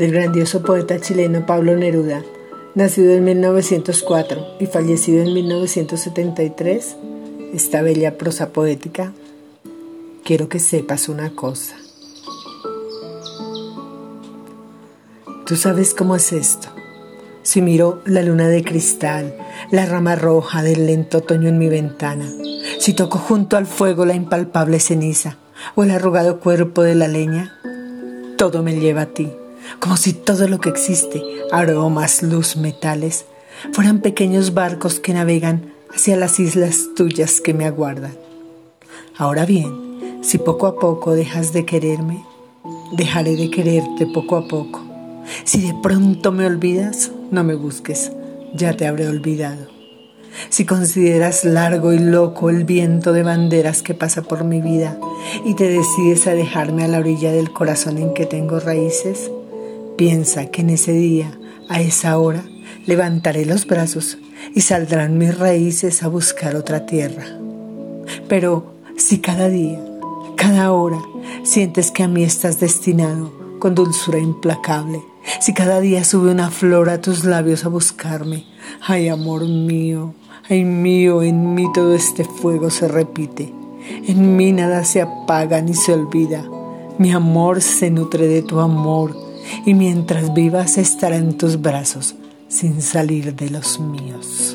del grandioso poeta chileno Pablo Neruda, nacido en 1904 y fallecido en 1973, esta bella prosa poética, quiero que sepas una cosa. Tú sabes cómo es esto. Si miro la luna de cristal, la rama roja del lento otoño en mi ventana, si toco junto al fuego la impalpable ceniza o el arrugado cuerpo de la leña, todo me lleva a ti, como si todo lo que existe, aromas, luz, metales, fueran pequeños barcos que navegan hacia las islas tuyas que me aguardan. Ahora bien, si poco a poco dejas de quererme, dejaré de quererte poco a poco. Si de pronto me olvidas, no me busques, ya te habré olvidado. Si consideras largo y loco el viento de banderas que pasa por mi vida y te decides a dejarme a la orilla del corazón en que tengo raíces, piensa que en ese día, a esa hora, levantaré los brazos y saldrán mis raíces a buscar otra tierra. Pero si cada día, cada hora, sientes que a mí estás destinado con dulzura implacable, si cada día sube una flor a tus labios a buscarme, ay amor mío, ay mío, en mí todo este fuego se repite, en mí nada se apaga ni se olvida, mi amor se nutre de tu amor, y mientras vivas estará en tus brazos sin salir de los míos.